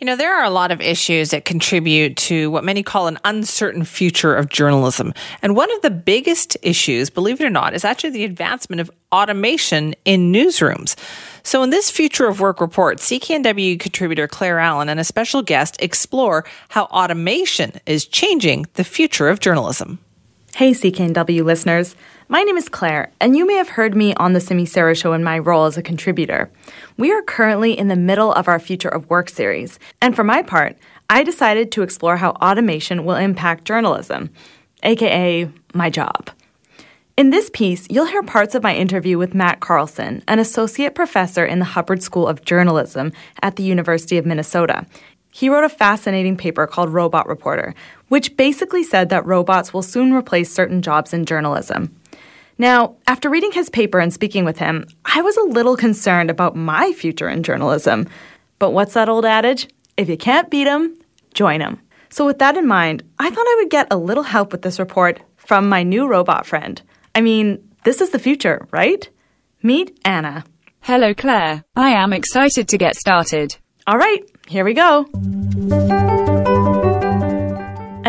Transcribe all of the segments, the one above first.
You know, there are a lot of issues that contribute to what many call an uncertain future of journalism. And one of the biggest issues, believe it or not, is actually the advancement of automation in newsrooms. So, in this Future of Work report, CKNW contributor Claire Allen and a special guest explore how automation is changing the future of journalism. Hey, CKNW listeners. My name is Claire, and you may have heard me on the Simi Sara Show in my role as a contributor. We are currently in the middle of our Future of Work series, and for my part, I decided to explore how automation will impact journalism, aka my job. In this piece, you'll hear parts of my interview with Matt Carlson, an associate professor in the Hubbard School of Journalism at the University of Minnesota. He wrote a fascinating paper called Robot Reporter, which basically said that robots will soon replace certain jobs in journalism. Now, after reading his paper and speaking with him, I was a little concerned about my future in journalism. But what's that old adage? If you can't beat 'em, join 'em. So, with that in mind, I thought I would get a little help with this report from my new robot friend. I mean, this is the future, right? Meet Anna. Hello, Claire. I am excited to get started. All right, here we go.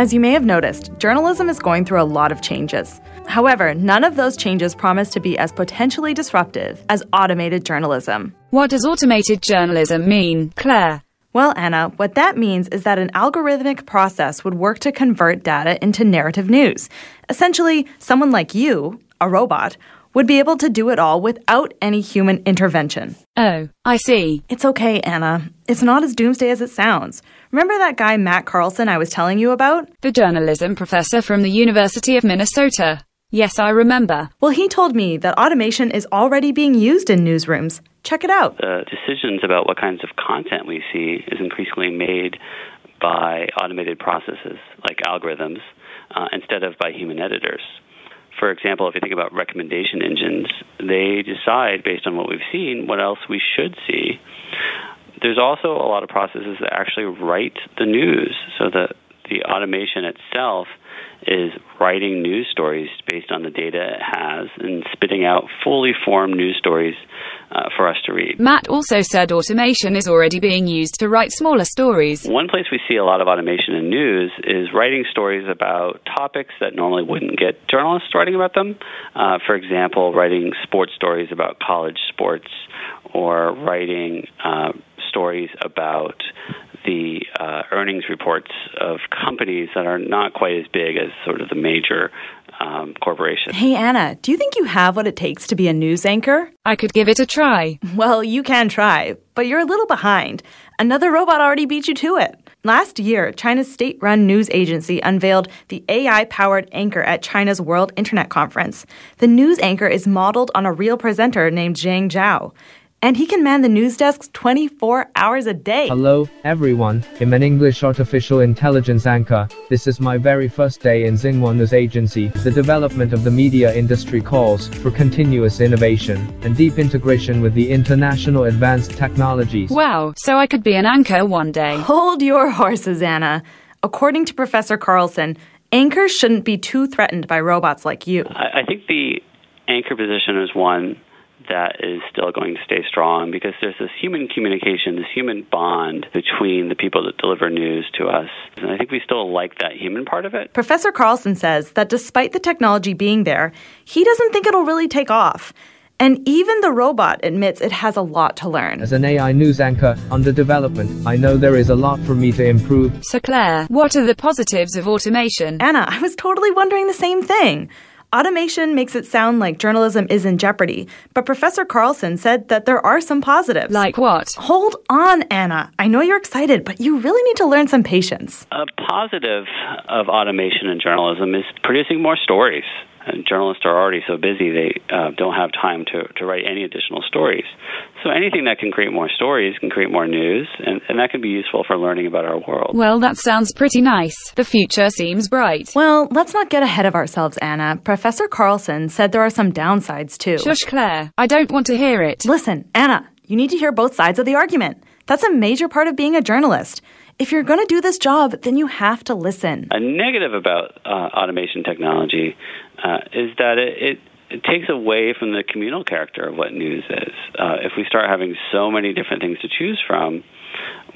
As you may have noticed, journalism is going through a lot of changes. However, none of those changes promise to be as potentially disruptive as automated journalism. What does automated journalism mean, Claire? Well, Anna, what that means is that an algorithmic process would work to convert data into narrative news. Essentially, someone like you, a robot, would be able to do it all without any human intervention. Oh, I see. It's okay, Anna. It's not as doomsday as it sounds. Remember that guy Matt Carlson I was telling you about? The journalism professor from the University of Minnesota. Yes, I remember. Well, he told me that automation is already being used in newsrooms. Check it out. The decisions about what kinds of content we see is increasingly made by automated processes like algorithms uh, instead of by human editors for example, if you think about recommendation engines, they decide based on what we've seen what else we should see. There's also a lot of processes that actually write the news, so the the automation itself is writing news stories based on the data it has and spitting out fully formed news stories uh, for us to read. Matt also said automation is already being used to write smaller stories. One place we see a lot of automation in news is writing stories about topics that normally wouldn't get journalists writing about them. Uh, for example, writing sports stories about college sports or writing uh, stories about the uh, earnings reports of companies that are not quite as big as sort of the major um, corporations. Hey, Anna, do you think you have what it takes to be a news anchor? I could give it a try. Well, you can try, but you're a little behind. Another robot already beat you to it. Last year, China's state run news agency unveiled the AI powered anchor at China's World Internet Conference. The news anchor is modeled on a real presenter named Zhang Zhao and he can man the news desks 24 hours a day. Hello, everyone. I'm an English artificial intelligence anchor. This is my very first day in Xinhua News Agency. The development of the media industry calls for continuous innovation and deep integration with the international advanced technologies. Wow, so I could be an anchor one day. Hold your horses, Anna. According to Professor Carlson, anchors shouldn't be too threatened by robots like you. I, I think the anchor position is one that is still going to stay strong because there's this human communication, this human bond between the people that deliver news to us. And I think we still like that human part of it. Professor Carlson says that despite the technology being there, he doesn't think it'll really take off. And even the robot admits it has a lot to learn. As an AI news anchor under development, I know there is a lot for me to improve. So, Claire, what are the positives of automation? Anna, I was totally wondering the same thing. Automation makes it sound like journalism is in jeopardy, but Professor Carlson said that there are some positives. Like what? Hold on, Anna. I know you're excited, but you really need to learn some patience. A positive of automation in journalism is producing more stories. And journalists are already so busy they uh, don't have time to, to write any additional stories. So anything that can create more stories can create more news, and, and that can be useful for learning about our world. Well, that sounds pretty nice. The future seems bright. Well, let's not get ahead of ourselves, Anna. Professor Carlson said there are some downsides too. Shush, Claire. I don't want to hear it. Listen, Anna, you need to hear both sides of the argument. That's a major part of being a journalist. If you're going to do this job, then you have to listen. A negative about uh, automation technology uh, is that it, it it takes away from the communal character of what news is. Uh, if we start having so many different things to choose from,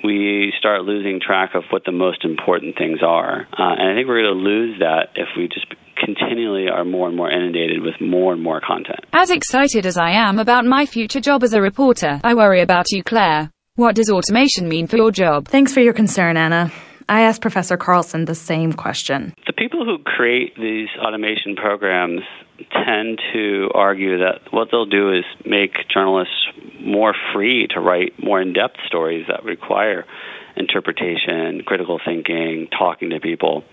we start losing track of what the most important things are. Uh, and I think we're going to lose that if we just continually are more and more inundated with more and more content. As excited as I am about my future job as a reporter, I worry about you, Claire. What does automation mean for your job? Thanks for your concern, Anna. I asked Professor Carlson the same question. The people who create these automation programs tend to argue that what they'll do is make journalists more free to write more in depth stories that require interpretation, critical thinking, talking to people.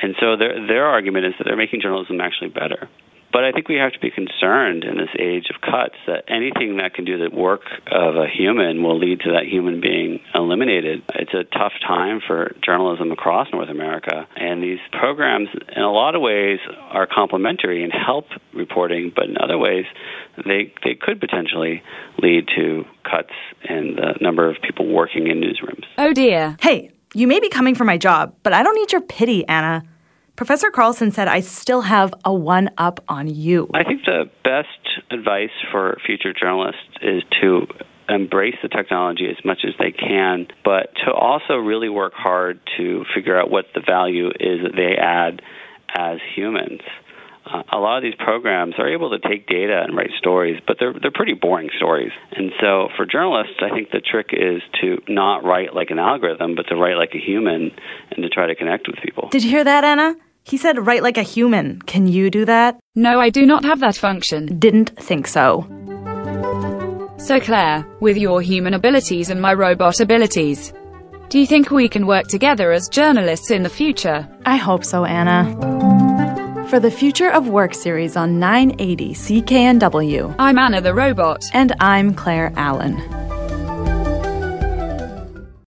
And so their, their argument is that they're making journalism actually better. But I think we have to be concerned in this age of cuts that anything that can do the work of a human will lead to that human being eliminated. It's a tough time for journalism across North America, and these programs, in a lot of ways, are complementary and help reporting, but in other ways, they they could potentially lead to cuts in the number of people working in newsrooms. Oh dear. Hey, you may be coming for my job, but I don't need your pity, Anna. Professor Carlson said I still have a one up on you. I think the best advice for future journalists is to embrace the technology as much as they can, but to also really work hard to figure out what the value is that they add as humans. Uh, a lot of these programs are able to take data and write stories, but they're they're pretty boring stories. And so for journalists, I think the trick is to not write like an algorithm, but to write like a human and to try to connect with people. Did you hear that, Anna? He said write like a human. Can you do that? No, I do not have that function. Didn't think so. So, Claire, with your human abilities and my robot abilities, do you think we can work together as journalists in the future? I hope so, Anna. For the Future of Work series on 980 CKNW, I'm Anna the robot. and I'm Claire Allen.